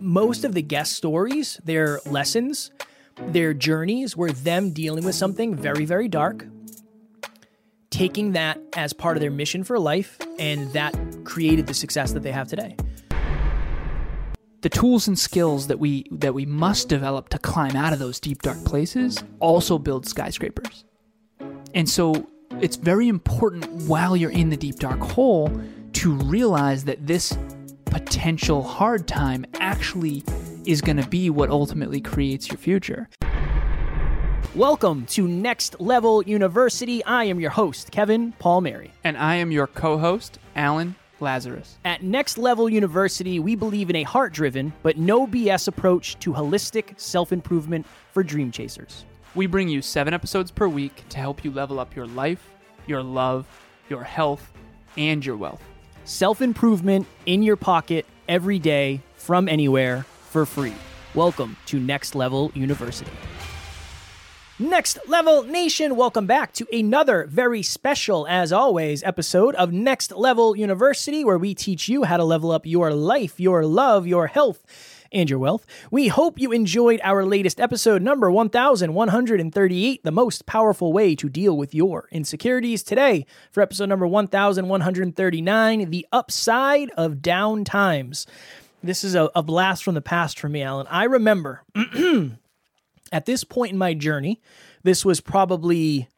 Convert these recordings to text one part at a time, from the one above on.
most of the guest stories, their lessons, their journeys were them dealing with something very, very dark, taking that as part of their mission for life, and that created the success that they have today. the tools and skills that we that we must develop to climb out of those deep dark places also build skyscrapers. And so it's very important while you're in the deep dark hole to realize that this potential hard time actually is going to be what ultimately creates your future. Welcome to Next Level University. I am your host, Kevin Palmieri. And I am your co-host, Alan Lazarus. At Next Level University, we believe in a heart driven but no BS approach to holistic self improvement for dream chasers. We bring you 7 episodes per week to help you level up your life, your love, your health, and your wealth. Self improvement in your pocket every day from anywhere for free. Welcome to Next Level University. Next Level Nation, welcome back to another very special, as always, episode of Next Level University, where we teach you how to level up your life, your love, your health, and your wealth. We hope you enjoyed our latest episode, number 1138, the most powerful way to deal with your insecurities. Today, for episode number 1139, the upside of down times. This is a, a blast from the past for me, Alan. I remember at this point in my journey, this was probably,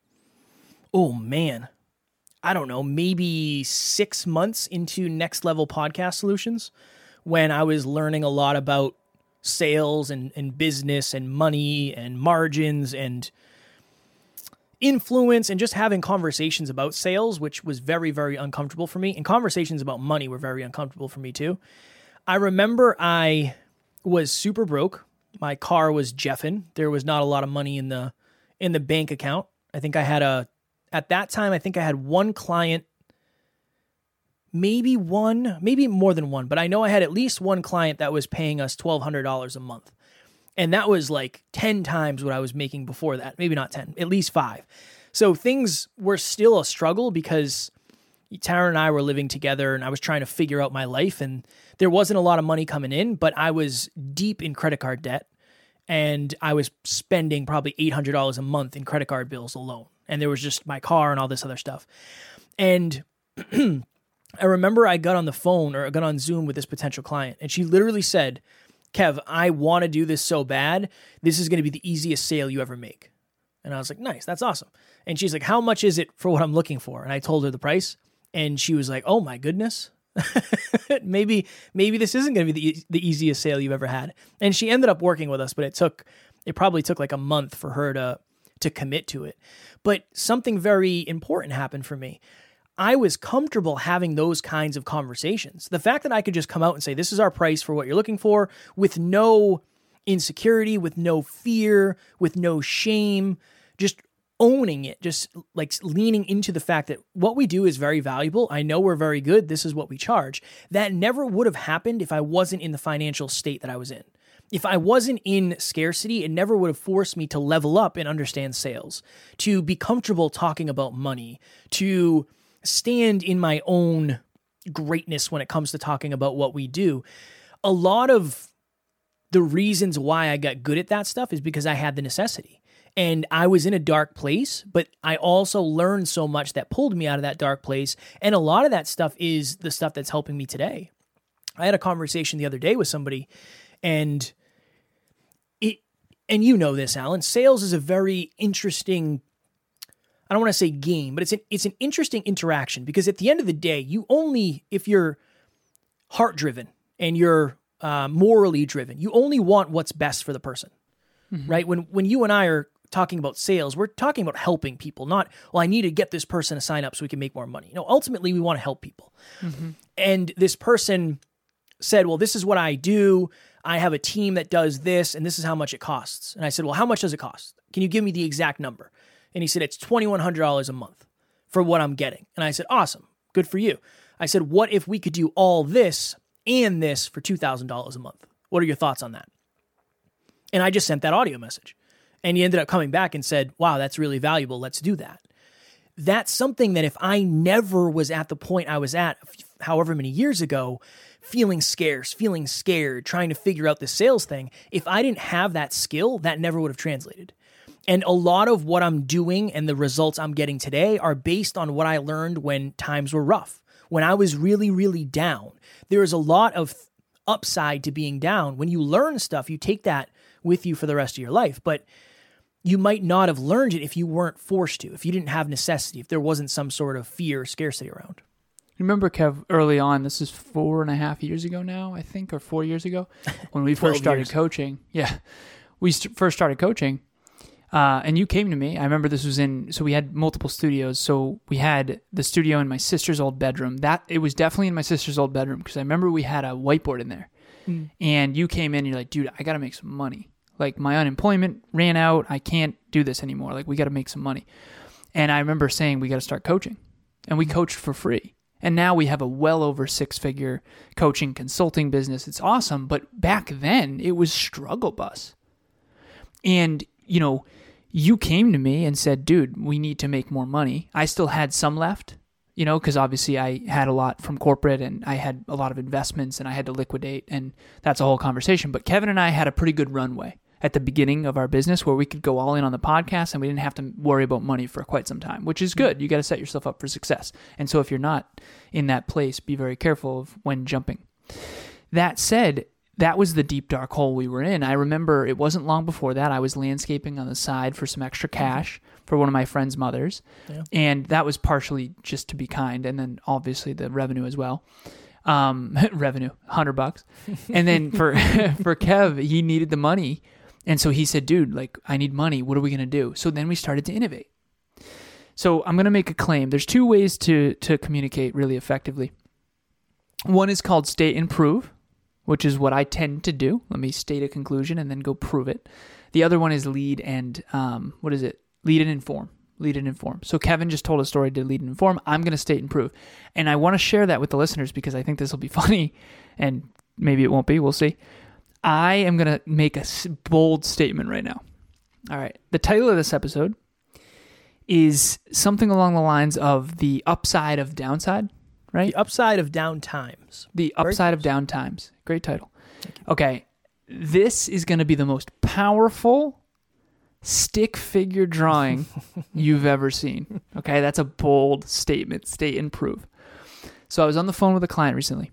oh man, I don't know, maybe six months into Next Level Podcast Solutions when I was learning a lot about sales and, and business and money and margins and influence and just having conversations about sales, which was very, very uncomfortable for me. And conversations about money were very uncomfortable for me too. I remember I was super broke. My car was Jeffin. There was not a lot of money in the in the bank account. I think I had a at that time I think I had one client maybe one, maybe more than one, but I know I had at least one client that was paying us $1200 a month. And that was like 10 times what I was making before that. Maybe not 10, at least 5. So things were still a struggle because Taryn and I were living together and I was trying to figure out my life and there wasn't a lot of money coming in, but I was deep in credit card debt and I was spending probably $800 a month in credit card bills alone. And there was just my car and all this other stuff. And I remember I got on the phone or I got on Zoom with this potential client and she literally said, Kev, I want to do this so bad. This is going to be the easiest sale you ever make. And I was like, nice, that's awesome. And she's like, how much is it for what I'm looking for? And I told her the price and she was like, oh my goodness. maybe maybe this isn't going to be the, the easiest sale you've ever had. And she ended up working with us, but it took it probably took like a month for her to to commit to it. But something very important happened for me. I was comfortable having those kinds of conversations. The fact that I could just come out and say, this is our price for what you're looking for with no insecurity, with no fear, with no shame, just owning it, just like leaning into the fact that what we do is very valuable. I know we're very good. This is what we charge. That never would have happened if I wasn't in the financial state that I was in. If I wasn't in scarcity, it never would have forced me to level up and understand sales, to be comfortable talking about money, to stand in my own greatness when it comes to talking about what we do. A lot of the reasons why I got good at that stuff is because I had the necessity. And I was in a dark place, but I also learned so much that pulled me out of that dark place. And a lot of that stuff is the stuff that's helping me today. I had a conversation the other day with somebody, and it, and you know this, Alan, sales is a very interesting I don't want to say game, but it's an it's an interesting interaction because at the end of the day, you only if you're heart driven and you're uh, morally driven, you only want what's best for the person, mm-hmm. right? When when you and I are talking about sales, we're talking about helping people, not well, I need to get this person to sign up so we can make more money. No, ultimately, we want to help people. Mm-hmm. And this person said, "Well, this is what I do. I have a team that does this, and this is how much it costs." And I said, "Well, how much does it cost? Can you give me the exact number?" And he said, It's $2,100 a month for what I'm getting. And I said, Awesome. Good for you. I said, What if we could do all this and this for $2,000 a month? What are your thoughts on that? And I just sent that audio message. And he ended up coming back and said, Wow, that's really valuable. Let's do that. That's something that if I never was at the point I was at, however many years ago, feeling scarce, feeling scared, trying to figure out the sales thing. If I didn't have that skill, that never would have translated. And a lot of what I'm doing and the results I'm getting today are based on what I learned when times were rough, when I was really, really down. There is a lot of upside to being down. When you learn stuff, you take that with you for the rest of your life. But you might not have learned it if you weren't forced to, if you didn't have necessity, if there wasn't some sort of fear or scarcity around. Remember, Kev, early on, this is four and a half years ago now, I think, or four years ago, when we first started years. coaching. Yeah, we st- first started coaching, uh, and you came to me. I remember this was in, so we had multiple studios. So we had the studio in my sister's old bedroom. That it was definitely in my sister's old bedroom because I remember we had a whiteboard in there, and you came in. and You're like, dude, I got to make some money. Like my unemployment ran out. I can't do this anymore. Like we got to make some money. And I remember saying we got to start coaching, and we coached for free. And now we have a well over six figure coaching consulting business. It's awesome. But back then it was struggle bus. And, you know, you came to me and said, dude, we need to make more money. I still had some left, you know, because obviously I had a lot from corporate and I had a lot of investments and I had to liquidate. And that's a whole conversation. But Kevin and I had a pretty good runway at the beginning of our business where we could go all in on the podcast and we didn't have to worry about money for quite some time, which is good. You got to set yourself up for success. And so if you're not in that place, be very careful of when jumping. That said, that was the deep dark hole we were in. I remember it wasn't long before that I was landscaping on the side for some extra cash for one of my friend's mothers. Yeah. And that was partially just to be kind and then obviously the revenue as well um, revenue, hundred bucks. And then for for Kev, he needed the money, and so he said, "Dude, like I need money. What are we gonna do?" So then we started to innovate. So I'm gonna make a claim. There's two ways to to communicate really effectively. One is called state and prove, which is what I tend to do. Let me state a conclusion and then go prove it. The other one is lead and um, what is it? Lead and inform. Lead and inform. So Kevin just told a story to lead and inform. I'm going to state and prove, and I want to share that with the listeners because I think this will be funny, and maybe it won't be. We'll see. I am going to make a bold statement right now. All right. The title of this episode is something along the lines of the upside of downside, right? The upside of down times. The Upside of Down Times. Great title. Okay. This is going to be the most powerful stick figure drawing you've ever seen. Okay. That's a bold statement. State and prove. So I was on the phone with a client recently.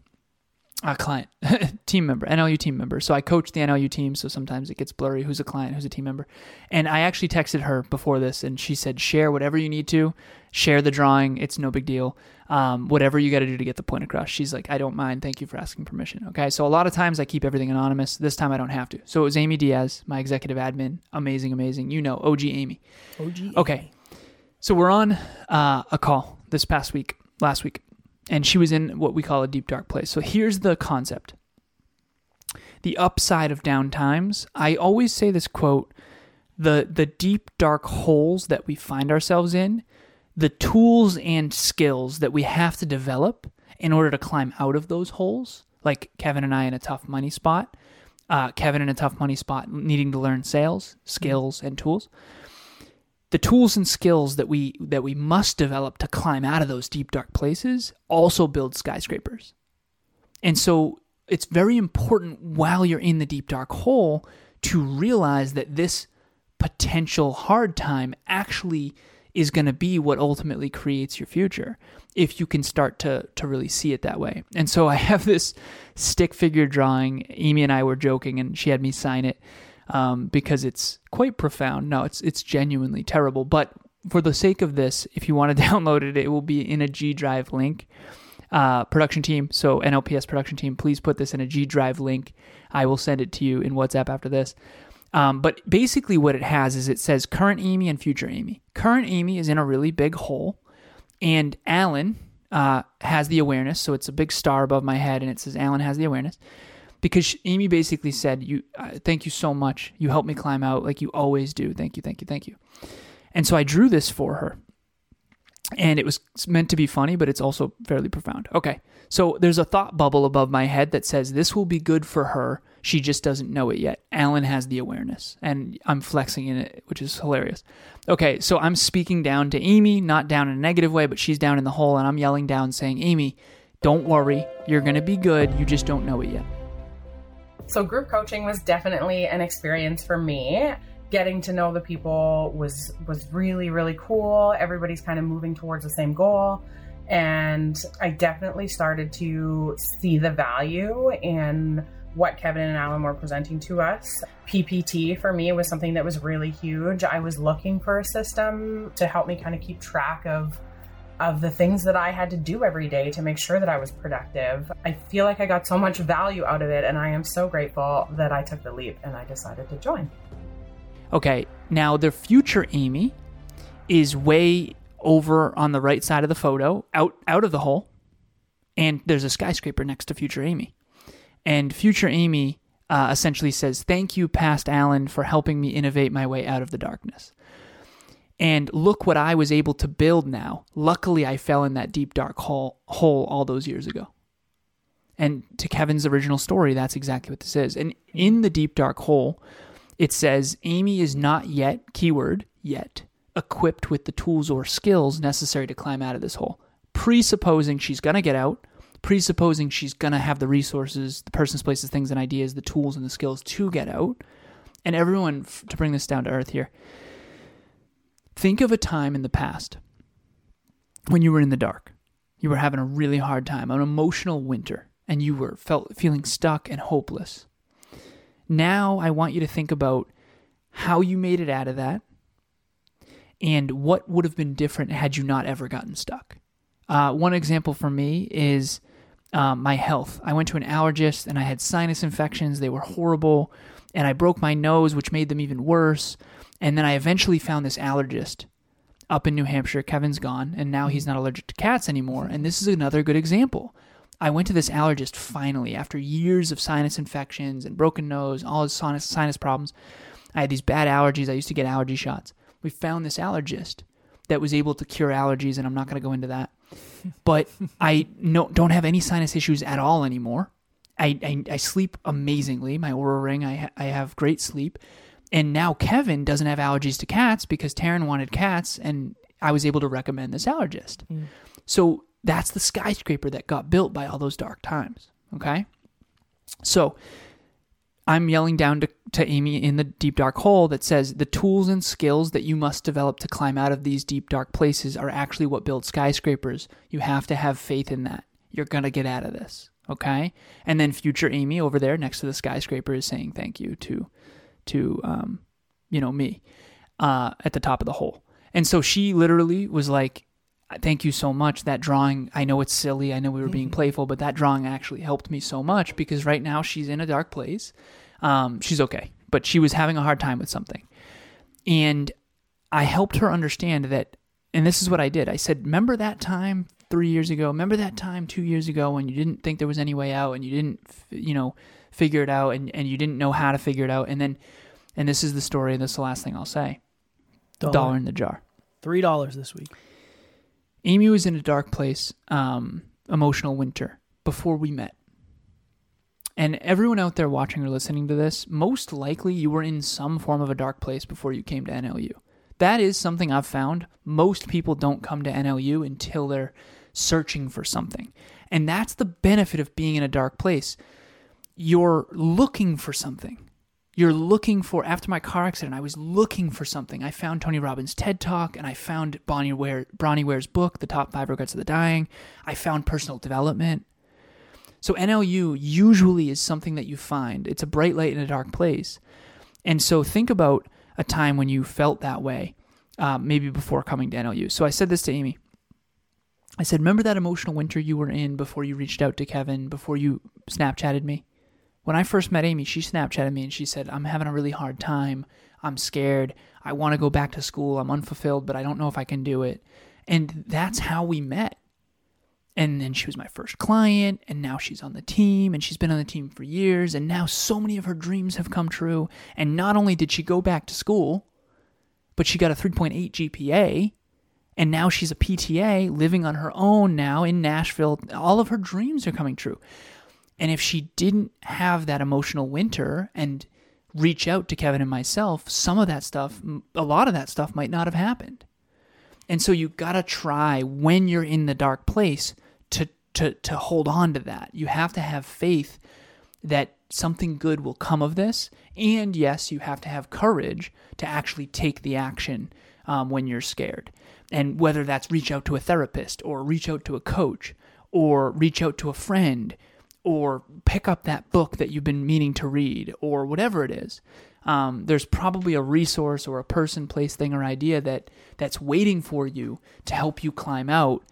A client, team member, NLU team member. So I coach the NLU team, so sometimes it gets blurry who's a client, who's a team member. And I actually texted her before this, and she said, "Share whatever you need to, share the drawing. It's no big deal. Um, whatever you got to do to get the point across." She's like, "I don't mind. Thank you for asking permission." Okay, so a lot of times I keep everything anonymous. This time I don't have to. So it was Amy Diaz, my executive admin, amazing, amazing. You know, OG Amy. OG. Okay. So we're on uh, a call this past week, last week, and she was in what we call a deep dark place. So here's the concept. The upside of down times. I always say this quote, the the deep dark holes that we find ourselves in, the tools and skills that we have to develop in order to climb out of those holes, like Kevin and I in a tough money spot, uh, Kevin in a tough money spot needing to learn sales, skills, and tools the tools and skills that we that we must develop to climb out of those deep dark places also build skyscrapers. And so it's very important while you're in the deep dark hole to realize that this potential hard time actually is going to be what ultimately creates your future if you can start to to really see it that way. And so I have this stick figure drawing. Amy and I were joking and she had me sign it um, because it's quite profound. No, it's it's genuinely terrible. But for the sake of this, if you want to download it, it will be in a G Drive link. Uh, production team, so NLPS production team, please put this in a G Drive link. I will send it to you in WhatsApp after this. Um, but basically, what it has is it says current Amy and future Amy. Current Amy is in a really big hole, and Alan uh, has the awareness. So it's a big star above my head, and it says Alan has the awareness because Amy basically said, "You, uh, thank you so much. You helped me climb out like you always do. Thank you, thank you, thank you." And so I drew this for her, and it was meant to be funny, but it's also fairly profound. Okay, so there's a thought bubble above my head that says this will be good for her. She just doesn't know it yet. Alan has the awareness, and I'm flexing in it, which is hilarious. Okay, so I'm speaking down to Amy, not down in a negative way, but she's down in the hole, and I'm yelling down saying, Amy, Don't worry, you're to be good. You just don't know it yet. So, group coaching was definitely an experience for me. Getting to know the people was was really really cool. Everybody's kind of moving towards the same goal, and I definitely started to see the value in what Kevin and Alan were presenting to us. PPT for me was something that was really huge. I was looking for a system to help me kind of keep track of of the things that I had to do every day to make sure that I was productive. I feel like I got so much value out of it, and I am so grateful that I took the leap and I decided to join. Okay, now the future Amy is way over on the right side of the photo, out out of the hole, and there's a skyscraper next to future Amy. And future Amy uh, essentially says, "Thank you, past Alan, for helping me innovate my way out of the darkness." And look what I was able to build now. Luckily, I fell in that deep, dark hole, hole all those years ago. And to Kevin's original story, that's exactly what this is. And in the deep, dark hole, it says Amy is not yet, keyword, yet, equipped with the tools or skills necessary to climb out of this hole. Presupposing she's going to get out, presupposing she's going to have the resources, the persons, places, things, and ideas, the tools and the skills to get out. And everyone, to bring this down to earth here, Think of a time in the past when you were in the dark. You were having a really hard time, an emotional winter, and you were felt feeling stuck and hopeless. Now I want you to think about how you made it out of that and what would have been different had you not ever gotten stuck. Uh, one example for me is um, my health. I went to an allergist and I had sinus infections. They were horrible. And I broke my nose, which made them even worse. And then I eventually found this allergist up in New Hampshire. Kevin's gone, and now he's not allergic to cats anymore. And this is another good example. I went to this allergist finally after years of sinus infections and broken nose, all his sinus, sinus problems. I had these bad allergies. I used to get allergy shots. We found this allergist that was able to cure allergies, and I'm not going to go into that. But I no, don't have any sinus issues at all anymore. I, I, I sleep amazingly. My Oura ring, I, I have great sleep. And now Kevin doesn't have allergies to cats because Taryn wanted cats, and I was able to recommend this allergist. Mm. So that's the skyscraper that got built by all those dark times. Okay. So I'm yelling down to, to Amy in the deep dark hole that says the tools and skills that you must develop to climb out of these deep dark places are actually what build skyscrapers. You have to have faith in that. You're going to get out of this. Okay. And then future Amy over there next to the skyscraper is saying thank you to to um, you know me uh, at the top of the hole. And so she literally was like, "Thank you so much. That drawing. I know it's silly. I know we were being mm-hmm. playful, but that drawing actually helped me so much because right now she's in a dark place. Um, she's okay, but she was having a hard time with something, and I helped her understand that. And this is what I did. I said, "Remember that time three years ago? Remember that time two years ago when you didn't think there was any way out and you didn't, you know." figure it out and, and you didn't know how to figure it out. And then, and this is the story, and this is the last thing I'll say dollar, dollar in the jar. $3 this week. Amy was in a dark place, um, emotional winter, before we met. And everyone out there watching or listening to this, most likely you were in some form of a dark place before you came to NLU. That is something I've found. Most people don't come to NLU until they're searching for something. And that's the benefit of being in a dark place you're looking for something. You're looking for, after my car accident, I was looking for something. I found Tony Robbins' TED Talk and I found Bronnie Ware, Ware's book, The Top Five Regrets of the Dying. I found personal development. So NLU usually is something that you find. It's a bright light in a dark place. And so think about a time when you felt that way, uh, maybe before coming to NLU. So I said this to Amy. I said, Remember that emotional winter you were in before you reached out to Kevin, before you Snapchatted me? When I first met Amy, she Snapchatted me and she said, I'm having a really hard time. I'm scared. I want to go back to school. I'm unfulfilled, but I don't know if I can do it. And that's how we met. And then she was my first client, and now she's on the team, and she's been on the team for years, and now so many of her dreams have come true. And not only did she go back to school, but she got a 3.8 GPA, and now she's a PTA living on her own now in Nashville. All of her dreams are coming true. And if she didn't have that emotional winter and reach out to Kevin and myself, some of that stuff, a lot of that stuff might not have happened. And so you got to try when you're in the dark place to to to hold on to that. You have to have faith that something good will come of this. And yes, you have to have courage to actually take the action um, when you're scared. And whether that's reach out to a therapist or reach out to a coach or reach out to a friend or pick up that book that you've been meaning to read or whatever it is. Um, there's probably a resource or a person, place, thing, or idea that that's waiting for you to help you climb out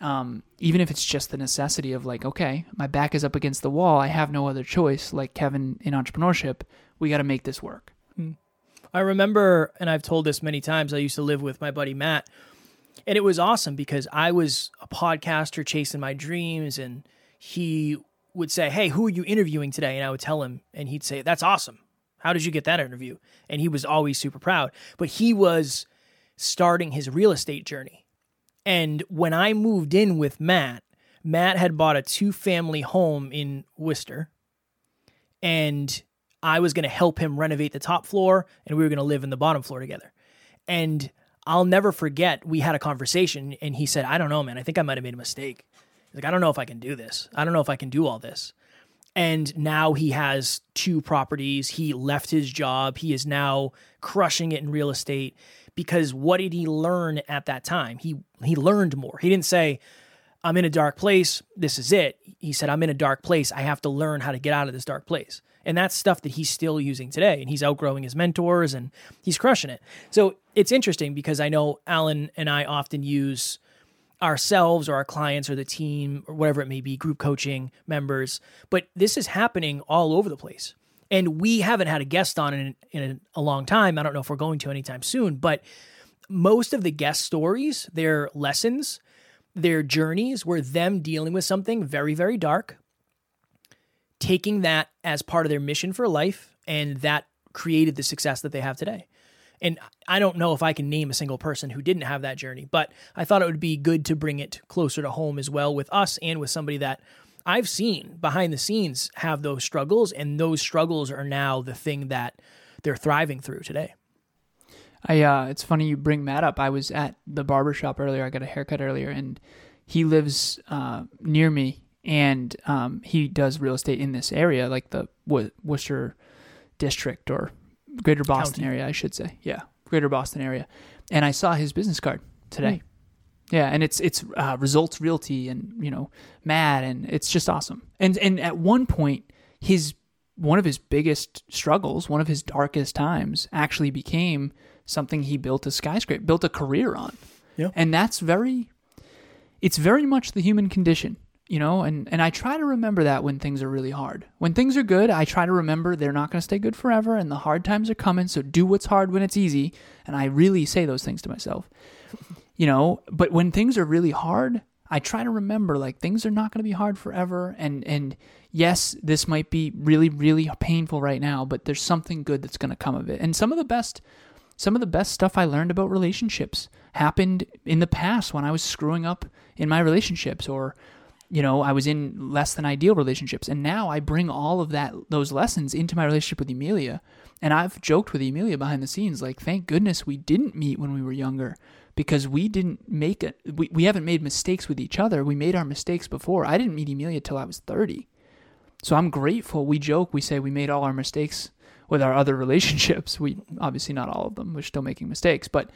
um, even if it's just the necessity of like, okay, my back is up against the wall, I have no other choice. Like Kevin in entrepreneurship, we got to make this work. Hmm. I remember, and I've told this many times. I used to live with my buddy Matt, and it was awesome because I was a podcaster chasing my dreams, and he would say, "Hey, who are you interviewing today?" And I would tell him, and he'd say, "That's awesome. How did you get that interview?" And he was always super proud. But he was starting his real estate journey and when I moved in with Matt, Matt had bought a two family home in Worcester. And I was going to help him renovate the top floor and we were going to live in the bottom floor together. And I'll never forget, we had a conversation and he said, I don't know, man. I think I might have made a mistake. He's like, I don't know if I can do this. I don't know if I can do all this. And now he has two properties. He left his job. He is now crushing it in real estate because what did he learn at that time? He he learned more. He didn't say, I'm in a dark place, this is it. He said, I'm in a dark place. I have to learn how to get out of this dark place. And that's stuff that he's still using today. And he's outgrowing his mentors and he's crushing it. So it's interesting because I know Alan and I often use ourselves or our clients or the team or whatever it may be, group coaching members, but this is happening all over the place. And we haven't had a guest on in, in a long time. I don't know if we're going to anytime soon, but most of the guest stories, their lessons, their journeys were them dealing with something very, very dark, taking that as part of their mission for life, and that created the success that they have today. And I don't know if I can name a single person who didn't have that journey, but I thought it would be good to bring it closer to home as well with us and with somebody that I've seen behind the scenes have those struggles, and those struggles are now the thing that they're thriving through today. I uh, it's funny you bring Matt up. I was at the barber shop earlier. I got a haircut earlier, and he lives uh, near me, and um, he does real estate in this area, like the Worcester district or Greater Boston County. area, I should say. Yeah, Greater Boston area. And I saw his business card today. Mm. Yeah, and it's it's uh, Results Realty and you know Matt and it's just awesome. And and at one point, his one of his biggest struggles, one of his darkest times, actually became something he built a skyscraper, built a career on. Yeah. And that's very, it's very much the human condition, you know. And and I try to remember that when things are really hard. When things are good, I try to remember they're not going to stay good forever, and the hard times are coming. So do what's hard when it's easy. And I really say those things to myself you know, but when things are really hard, I try to remember like things are not going to be hard forever and and yes, this might be really really painful right now, but there's something good that's going to come of it. And some of the best some of the best stuff I learned about relationships happened in the past when I was screwing up in my relationships or you know, I was in less than ideal relationships and now I bring all of that those lessons into my relationship with Emilia. And I've joked with Emilia behind the scenes like thank goodness we didn't meet when we were younger because we didn't make it. We, we haven't made mistakes with each other. We made our mistakes before. I didn't meet Emilia till I was 30. So I'm grateful. We joke, we say we made all our mistakes with our other relationships. We obviously not all of them. We're still making mistakes, but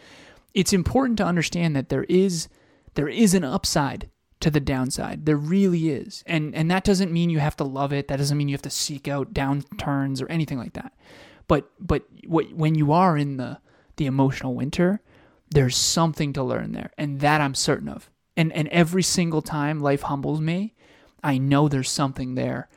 it's important to understand that there is there is an upside to the downside. There really is. And and that doesn't mean you have to love it. That doesn't mean you have to seek out downturns or anything like that. But but what when you are in the the emotional winter, there's something to learn there, and that I'm certain of. And and every single time life humbles me, I know there's something there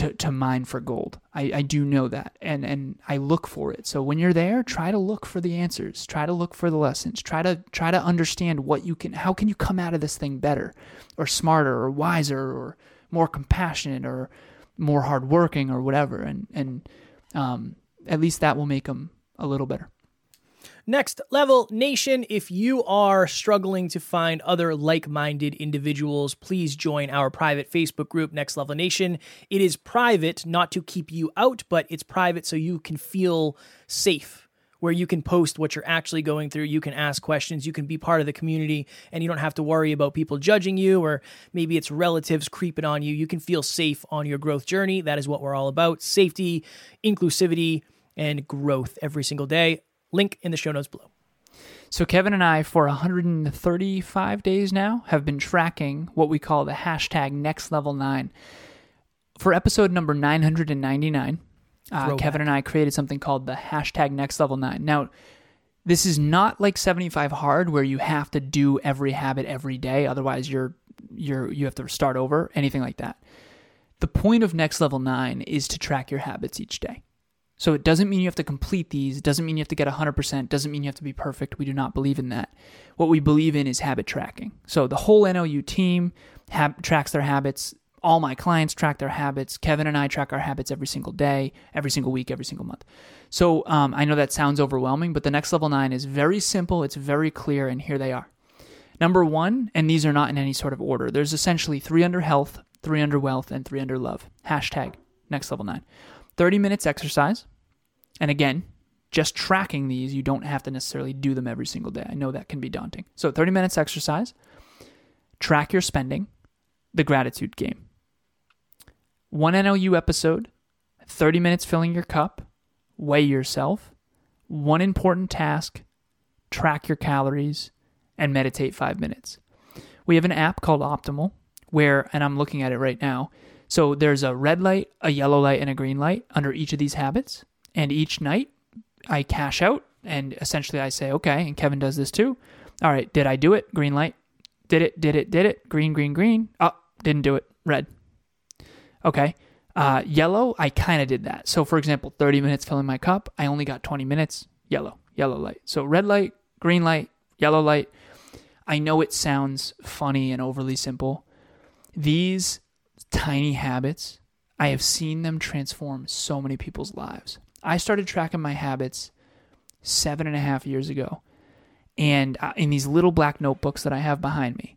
to, to mine for gold. I, I do know that. And and I look for it. So when you're there, try to look for the answers. Try to look for the lessons. Try to try to understand what you can how can you come out of this thing better or smarter or wiser or more compassionate or more hardworking or whatever. And and um, at least that will make them a little better. Next Level Nation, if you are struggling to find other like minded individuals, please join our private Facebook group, Next Level Nation. It is private, not to keep you out, but it's private so you can feel safe where you can post what you're actually going through. You can ask questions. You can be part of the community and you don't have to worry about people judging you or maybe it's relatives creeping on you. You can feel safe on your growth journey. That is what we're all about safety, inclusivity, and growth every single day. Link in the show notes below. So, Kevin and I, for 135 days now, have been tracking what we call the hashtag next level nine. For episode number 999, uh, Kevin and I created something called the hashtag next level nine. Now, this is not like 75 hard where you have to do every habit every day, otherwise you're you're you have to start over, anything like that. The point of next level nine is to track your habits each day. So it doesn't mean you have to complete these. Doesn't mean you have to get 100%. Doesn't mean you have to be perfect. We do not believe in that. What we believe in is habit tracking. So the whole NLU team tracks their habits. All my clients track their habits. Kevin and I track our habits every single day, every single week, every single month. So um, I know that sounds overwhelming, but the next level nine is very simple. It's very clear, and here they are. Number one, and these are not in any sort of order. There's essentially three under health, three under wealth, and three under love. Hashtag next level nine. 30 minutes exercise. And again, just tracking these, you don't have to necessarily do them every single day. I know that can be daunting. So 30 minutes exercise, track your spending, the gratitude game. One NLU episode, 30 minutes filling your cup, weigh yourself, one important task, track your calories, and meditate five minutes. We have an app called Optimal where, and I'm looking at it right now. So there's a red light, a yellow light, and a green light under each of these habits. And each night I cash out and essentially I say, okay, and Kevin does this too. All right, did I do it? Green light. Did it, did it, did it. Green, green, green. Oh, didn't do it. Red. Okay. Uh, yellow, I kind of did that. So, for example, 30 minutes filling my cup, I only got 20 minutes. Yellow, yellow light. So, red light, green light, yellow light. I know it sounds funny and overly simple. These tiny habits, I have seen them transform so many people's lives. I started tracking my habits seven and a half years ago, and uh, in these little black notebooks that I have behind me,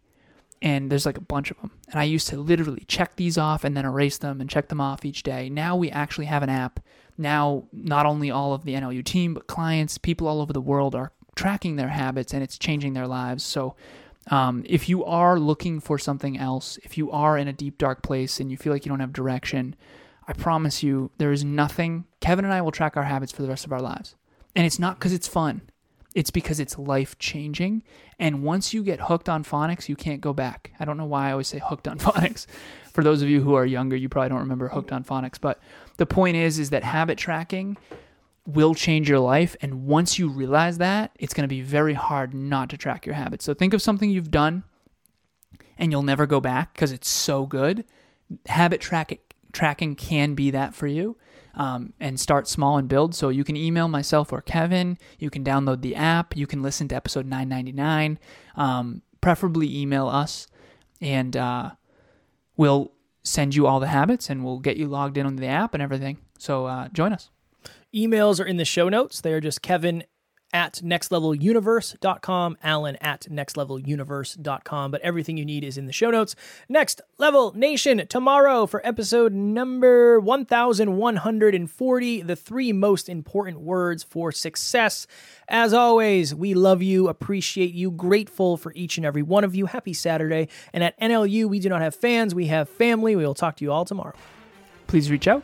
and there's like a bunch of them. And I used to literally check these off and then erase them and check them off each day. Now we actually have an app. Now, not only all of the NLU team, but clients, people all over the world are tracking their habits and it's changing their lives. So, um, if you are looking for something else, if you are in a deep, dark place and you feel like you don't have direction, I promise you there is nothing. Kevin and I will track our habits for the rest of our lives. And it's not because it's fun, it's because it's life changing. And once you get hooked on phonics, you can't go back. I don't know why I always say hooked on phonics. For those of you who are younger, you probably don't remember hooked on phonics. But the point is, is that habit tracking will change your life. And once you realize that, it's going to be very hard not to track your habits. So think of something you've done and you'll never go back because it's so good. Habit track- tracking can be that for you. Um, and start small and build. So you can email myself or Kevin. You can download the app. You can listen to episode 999. Um, preferably email us, and uh, we'll send you all the habits and we'll get you logged in on the app and everything. So uh, join us. Emails are in the show notes. They are just Kevin at nextleveluniverse.com, Alan at nextleveluniverse.com. But everything you need is in the show notes. Next Level Nation tomorrow for episode number 1140, the three most important words for success. As always, we love you, appreciate you, grateful for each and every one of you. Happy Saturday. And at NLU, we do not have fans, we have family. We will talk to you all tomorrow. Please reach out.